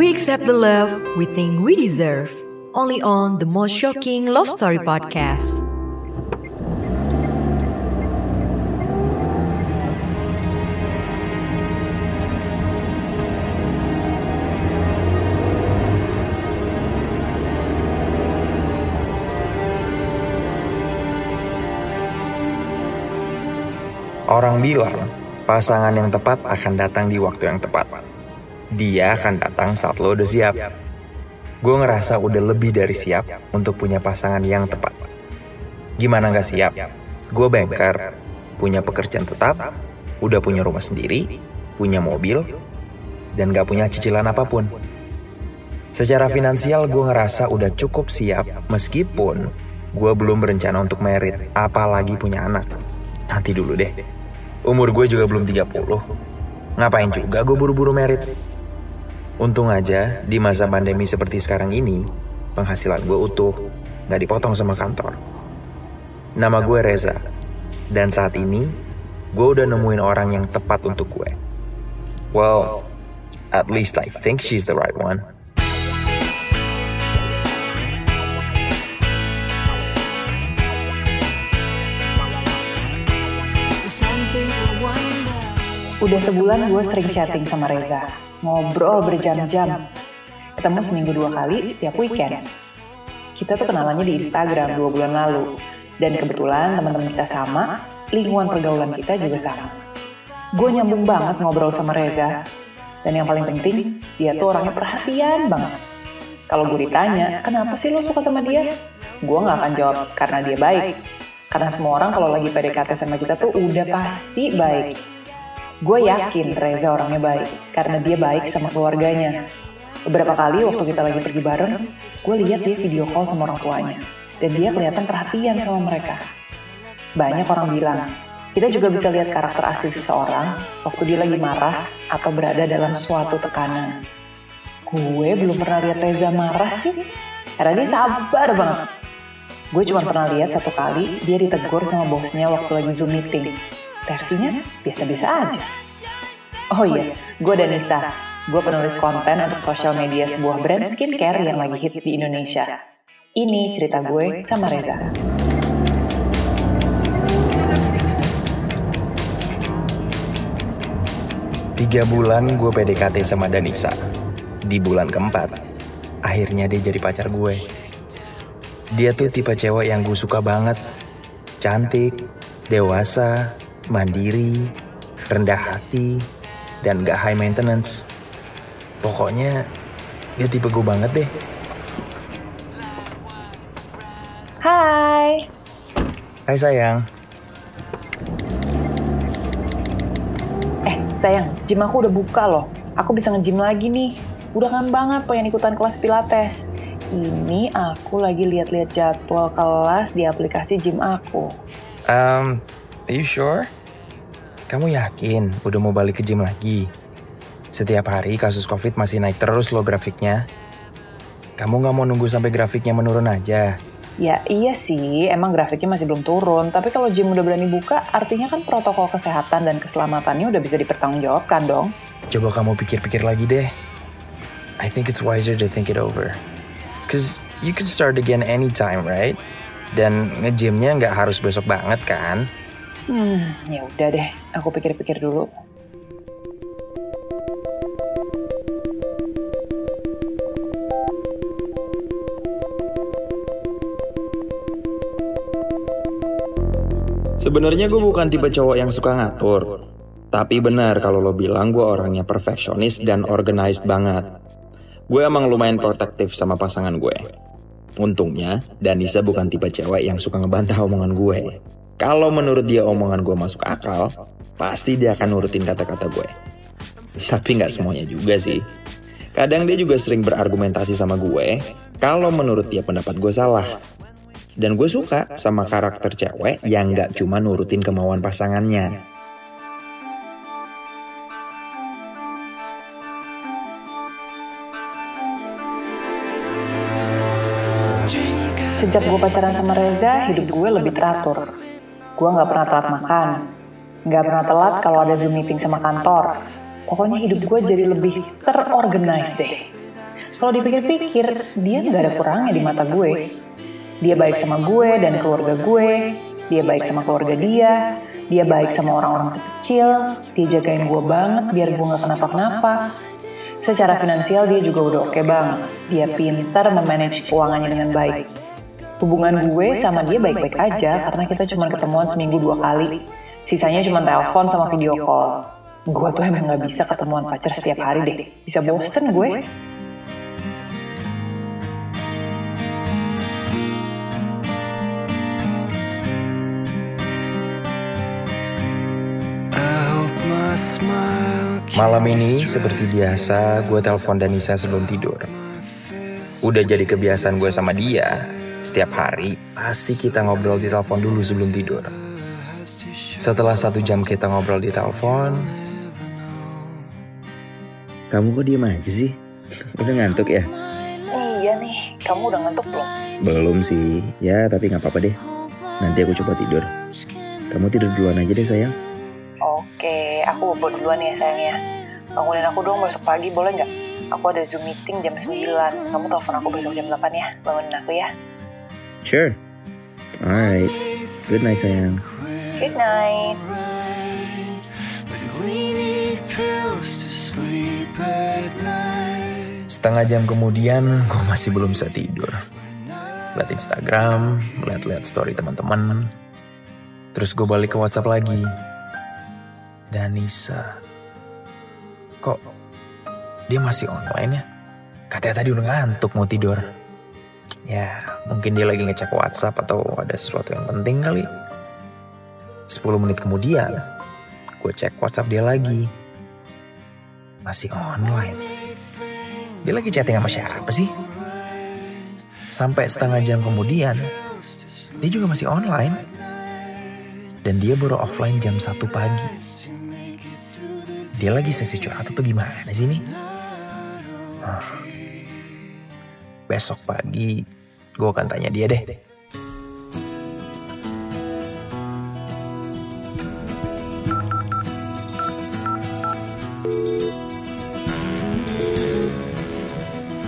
We accept the love we think we deserve. Only on the most shocking love story podcast. Orang bilang pasangan yang tepat akan datang di waktu yang tepat. Dia akan datang saat lo udah siap. Gue ngerasa udah lebih dari siap untuk punya pasangan yang tepat. Gimana gak siap? Gue banker, punya pekerjaan tetap, udah punya rumah sendiri, punya mobil, dan gak punya cicilan apa pun. Secara finansial gue ngerasa udah cukup siap meskipun gue belum berencana untuk merit, apalagi punya anak. Nanti dulu deh. Umur gue juga belum 30. Ngapain juga gue buru-buru merit? Untung aja di masa pandemi seperti sekarang ini, penghasilan gue utuh, gak dipotong sama kantor. Nama gue Reza, dan saat ini gue udah nemuin orang yang tepat untuk gue. Well, at least I think she's the right one. Udah sebulan gue sering chatting sama Reza, ngobrol berjam-jam. Ketemu seminggu dua kali setiap weekend. Kita tuh kenalannya di Instagram dua bulan lalu. Dan kebetulan teman-teman kita sama, lingkungan pergaulan kita juga sama. Gue nyambung banget ngobrol sama Reza. Dan yang paling penting, dia tuh orangnya perhatian banget. Kalau gue ditanya, kenapa sih lo suka sama dia? Gue gak akan jawab karena dia baik. Karena semua orang kalau lagi PDKT sama kita tuh udah pasti baik Gue yakin Reza orangnya baik, karena dia baik sama keluarganya. Beberapa kali waktu kita lagi pergi bareng, gue lihat dia video call sama orang tuanya. Dan dia kelihatan perhatian sama mereka. Banyak orang bilang, kita juga bisa lihat karakter asli seseorang waktu dia lagi marah atau berada dalam suatu tekanan. Gue belum pernah lihat Reza marah sih, karena dia sabar banget. Gue cuma pernah lihat satu kali dia ditegur sama bosnya waktu lagi Zoom meeting versinya biasa-biasa aja. Oh iya, gue Danisa. Gue penulis konten untuk sosial media sebuah brand skincare yang lagi hits di Indonesia. Ini cerita gue sama Reza. Tiga bulan gue PDKT sama Danisa. Di bulan keempat, akhirnya dia jadi pacar gue. Dia tuh tipe cewek yang gue suka banget. Cantik, dewasa, mandiri, rendah hati, dan gak high maintenance. Pokoknya dia tipe gue banget deh. Hai. Hai sayang. Eh sayang, gym aku udah buka loh. Aku bisa nge-gym lagi nih. Udah kan banget pengen ikutan kelas pilates. Ini aku lagi lihat-lihat jadwal kelas di aplikasi gym aku. Um, are you sure? Kamu yakin udah mau balik ke gym lagi? Setiap hari kasus COVID masih naik terus loh grafiknya. Kamu nggak mau nunggu sampai grafiknya menurun aja? Ya iya sih, emang grafiknya masih belum turun. Tapi kalau gym udah berani buka, artinya kan protokol kesehatan dan keselamatannya udah bisa dipertanggungjawabkan dong. Coba kamu pikir-pikir lagi deh. I think it's wiser to think it over. Cause you can start again anytime, right? Dan nge-gymnya nggak harus besok banget kan? Hmm, ya udah deh, aku pikir-pikir dulu. Sebenarnya gue bukan tipe cowok yang suka ngatur. Tapi benar kalau lo bilang gue orangnya perfeksionis dan organized banget. Gue emang lumayan protektif sama pasangan gue. Untungnya, Danisa bukan tipe cewek yang suka ngebantah omongan gue. Kalau menurut dia omongan gue masuk akal, pasti dia akan nurutin kata-kata gue. Tapi nggak semuanya juga sih. Kadang dia juga sering berargumentasi sama gue, kalau menurut dia pendapat gue salah. Dan gue suka sama karakter cewek yang nggak cuma nurutin kemauan pasangannya. Sejak gue pacaran sama Reza, hidup gue lebih teratur. Gue gak pernah telat makan. Gak pernah telat kalau ada Zoom meeting sama kantor. Pokoknya hidup gue jadi lebih terorganize deh. Kalau dipikir-pikir, dia nggak ada kurangnya di mata gue. Dia baik sama gue dan keluarga gue, dia baik sama keluarga dia, dia baik sama orang-orang kecil, dia jagain gue banget biar gue gak kenapa-kenapa. Secara finansial dia juga udah oke okay banget. Dia pintar memanage keuangannya dengan baik. Hubungan gue sama dia baik-baik aja karena kita cuma ketemuan seminggu dua kali. Sisanya cuma telepon sama video call. Gue tuh emang gak bisa ketemuan pacar setiap hari deh. Bisa bosen gue. Malam ini seperti biasa gue telepon Danisa sebelum tidur. Udah jadi kebiasaan gue sama dia. Setiap hari pasti kita ngobrol di telepon dulu sebelum tidur. Setelah satu jam kita ngobrol di telepon, Kamu kok diem aja sih? Udah ngantuk ya? Iya nih, kamu udah ngantuk belum? Belum sih. Ya tapi nggak apa-apa deh. Nanti aku coba tidur. Kamu tidur duluan aja deh sayang. Oke, aku bobo duluan ya sayangnya. Bangunin aku dong besok pagi, boleh nggak? Aku ada Zoom meeting jam 9. Kamu telepon aku besok jam 8 ya. Bangunin aku ya. Sure. Alright. Good night sayang. Good night. setengah jam kemudian gue masih belum bisa tidur. Lihat Instagram, lihat-lihat story teman-teman. Terus gue balik ke WhatsApp lagi. Danisa. Kok dia masih online ya? Katanya tadi udah ngantuk mau tidur. Ya, mungkin dia lagi ngecek WhatsApp atau ada sesuatu yang penting kali. 10 menit kemudian, gue cek WhatsApp dia lagi. Masih online. Dia lagi chatting sama siapa sih? Sampai setengah jam kemudian, dia juga masih online. Dan dia baru offline jam 1 pagi. Dia lagi sesi curhat atau gimana sih ini? Ah. Besok pagi, gue akan tanya dia deh.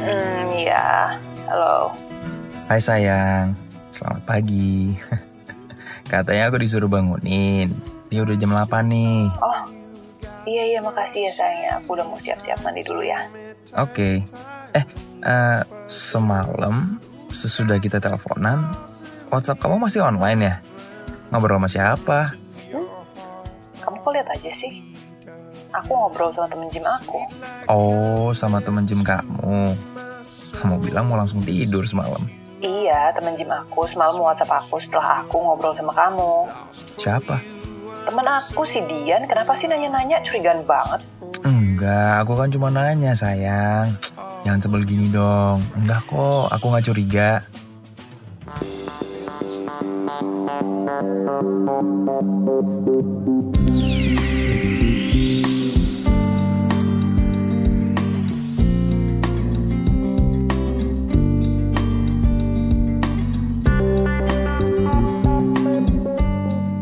Hmm, ya. Halo. Hai sayang, selamat pagi. Katanya aku disuruh bangunin. Ini udah jam 8 nih. Oh, iya iya makasih ya sayangnya. Aku udah mau siap-siap mandi dulu ya. Oke. Eh, eh, semalam sesudah kita teleponan, WhatsApp kamu masih online ya? Ngobrol sama siapa? Kamu kok lihat aja sih? Aku ngobrol sama temen gym aku. Oh, sama temen gym kamu. Kamu bilang mau langsung tidur semalam. Iya, temen gym aku semalam WhatsApp aku setelah aku ngobrol sama kamu. Siapa? Temen aku si Dian, kenapa sih nanya-nanya curigaan banget? Enggak, aku kan cuma nanya sayang. Jangan sebel gini dong. Enggak kok, aku nggak curiga.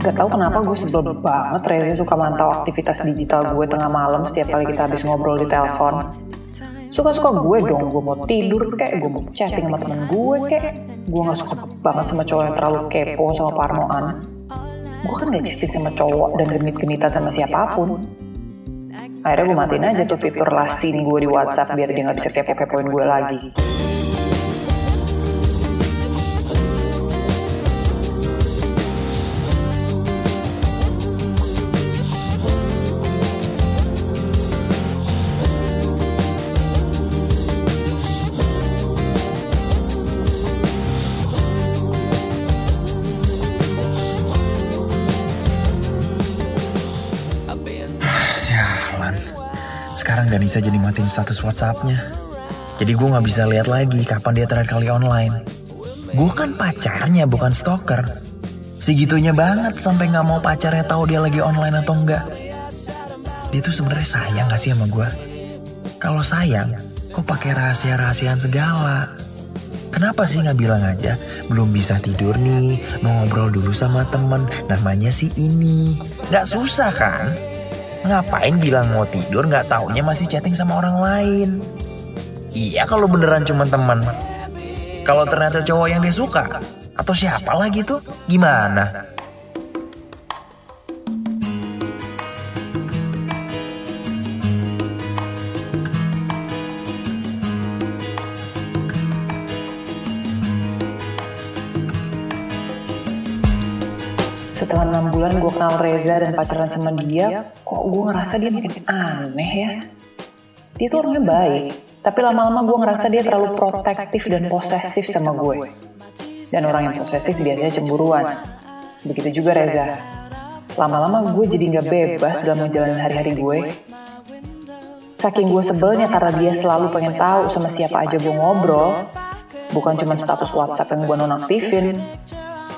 Gak tau kenapa gue sebel banget Reza suka mantau aktivitas digital gue tengah malam setiap kali kita habis ngobrol di telepon. Suka-suka gue dong, gue mau tidur kayak gue mau chatting sama temen gue kayak gue gak suka banget sama cowok yang terlalu kepo sama parnoan. Gue kan gak chatting sama cowok dan genit-genitan sama siapa pun. Akhirnya gue matiin aja tuh fitur last scene gue di WhatsApp biar dia gak bisa kepo-kepoin gue lagi. Sekarang Danisa jadi matiin status WhatsAppnya. Jadi gue nggak bisa lihat lagi kapan dia terakhir kali online. Gue kan pacarnya bukan stalker. Segitunya banget sampai nggak mau pacarnya tahu dia lagi online atau enggak. Dia tuh sebenarnya sayang gak sih sama gue? Kalau sayang, kok pakai rahasia-rahasiaan segala? Kenapa sih nggak bilang aja belum bisa tidur nih, mau ngobrol dulu sama temen, namanya si ini. Nggak susah kan? Ngapain bilang mau tidur nggak taunya masih chatting sama orang lain? Iya kalau beneran cuma teman. Kalau ternyata cowok yang dia suka atau siapa lagi tuh gimana? Reza dan pacaran sama dia, kok gue ngerasa dia makin aneh ya. Dia tuh orangnya baik, tapi lama-lama gue ngerasa dia terlalu protektif dan posesif sama gue. Dan orang yang posesif biasanya cemburuan. Begitu juga Reza. Lama-lama gue jadi gak bebas dalam menjalani hari-hari gue. Saking gue sebelnya karena dia selalu pengen tahu sama siapa aja gue ngobrol, bukan cuma status WhatsApp yang gue nonaktifin,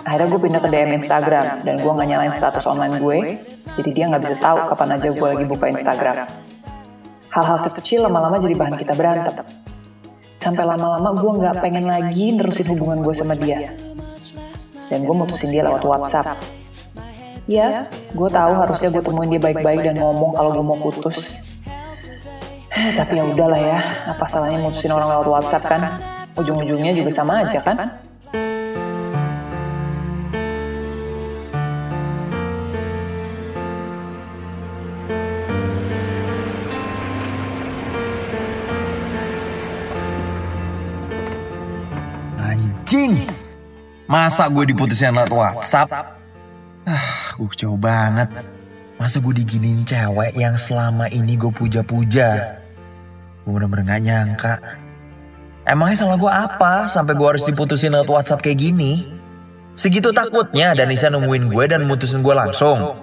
akhirnya gue pindah ke DM Instagram dan gue nggak nyalain status online gue. Jadi dia nggak bisa tahu kapan aja gue lagi buka Instagram. Hal-hal kecil lama-lama jadi bahan kita berantem. Sampai lama-lama gue nggak pengen lagi nerusin hubungan gue sama dia. Dan gue mutusin dia lewat WhatsApp. Ya gue tahu harusnya gue temuin dia baik-baik dan ngomong kalau gue mau putus. Eh, tapi ya udahlah ya. Apa salahnya mutusin orang lewat WhatsApp kan? Ujung-ujungnya juga sama aja kan Anjing. Masa gue diputusin lewat WhatsApp? Ah, gue kecewa banget. Masa gue diginiin cewek yang selama ini gue puja-puja? Gue bener-bener gak nyangka. Emangnya salah gue apa sampai gue harus diputusin lewat WhatsApp kayak gini? Segitu takutnya Danisa nungguin gue dan mutusin gue langsung.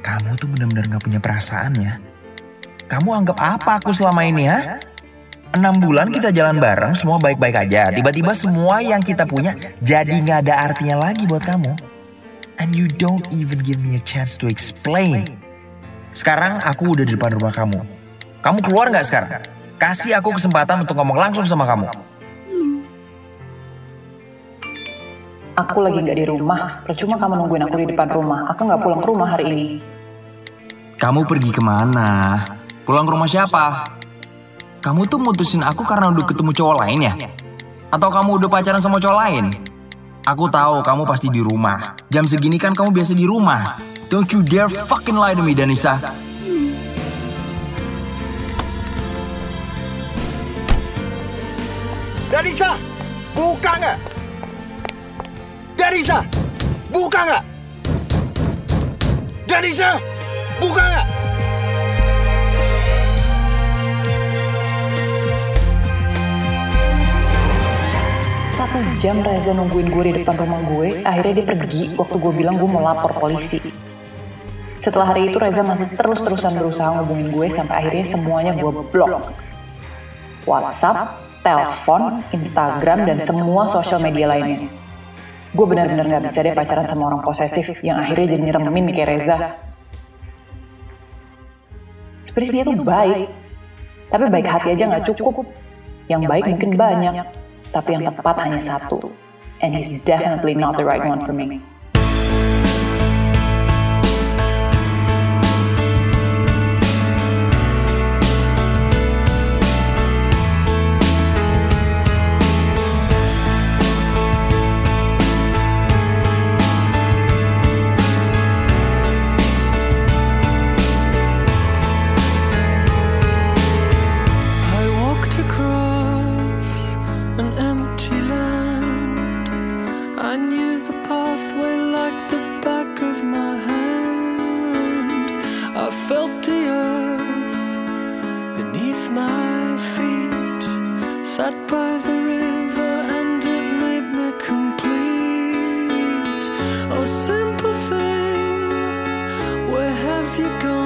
Kamu tuh bener-bener gak punya perasaan ya? Kamu anggap apa aku selama ini ya? Enam bulan kita jalan bareng, semua baik-baik aja. Tiba-tiba semua yang kita punya jadi nggak ada artinya lagi buat kamu. And you don't even give me a chance to explain. Sekarang aku udah di depan rumah kamu. Kamu keluar nggak sekarang? Kasih aku kesempatan untuk ngomong langsung sama kamu. Aku lagi nggak di rumah, percuma kamu nungguin aku di depan rumah. Aku nggak pulang ke rumah hari ini. Kamu pergi ke mana? Pulang ke rumah siapa? Kamu tuh mutusin aku karena udah ketemu cowok lain ya? Atau kamu udah pacaran sama cowok lain? Aku tahu kamu pasti di rumah. Jam segini kan kamu biasa di rumah. Don't you dare fucking lie to me, Danisa. Danisa, buka nggak? Danisa, buka nggak? Danisa, buka nggak? Satu jam Reza nungguin gue di depan rumah gue, akhirnya dia pergi waktu gue bilang gue mau lapor polisi. Setelah hari itu Reza masih terus-terusan berusaha ngubungin gue sampai akhirnya semuanya gue blok. WhatsApp, telepon, Instagram, dan semua sosial media lainnya. Gue benar-benar gak bisa deh pacaran sama orang posesif yang akhirnya jadi nyeremin kayak Reza. Sebenarnya dia tuh baik, tapi baik hati aja gak cukup. Yang baik mungkin banyak, tapi yang tepat hanya satu. And he's definitely not the right one for me. Oh, simple thing, where have you gone?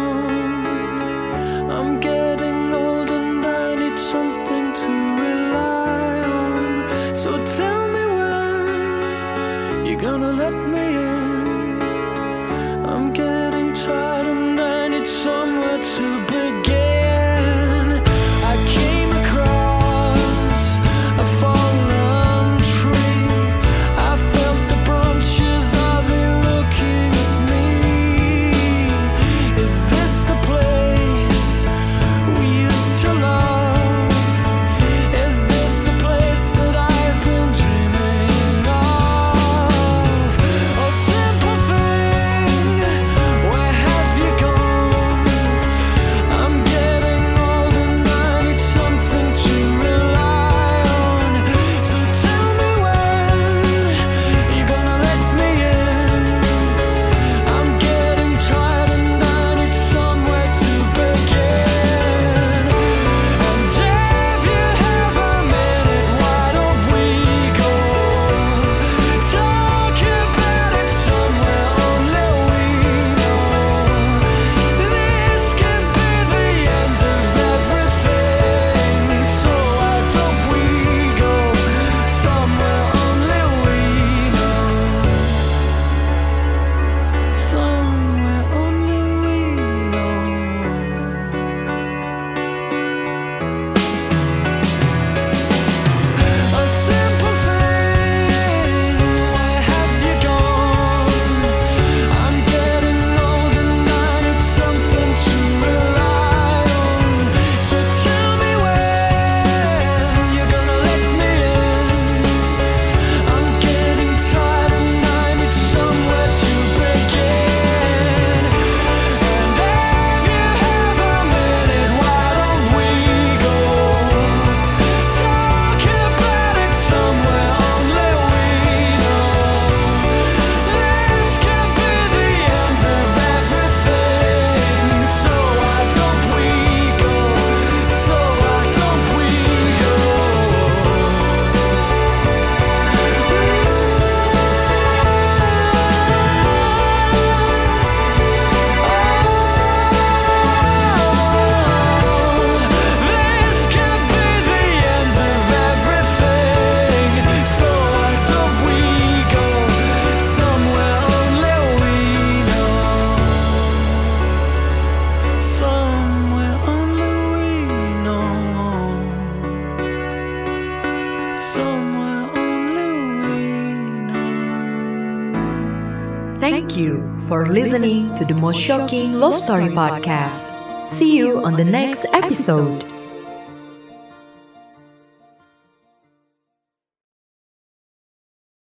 To the most shocking love story podcast. See you on the next episode.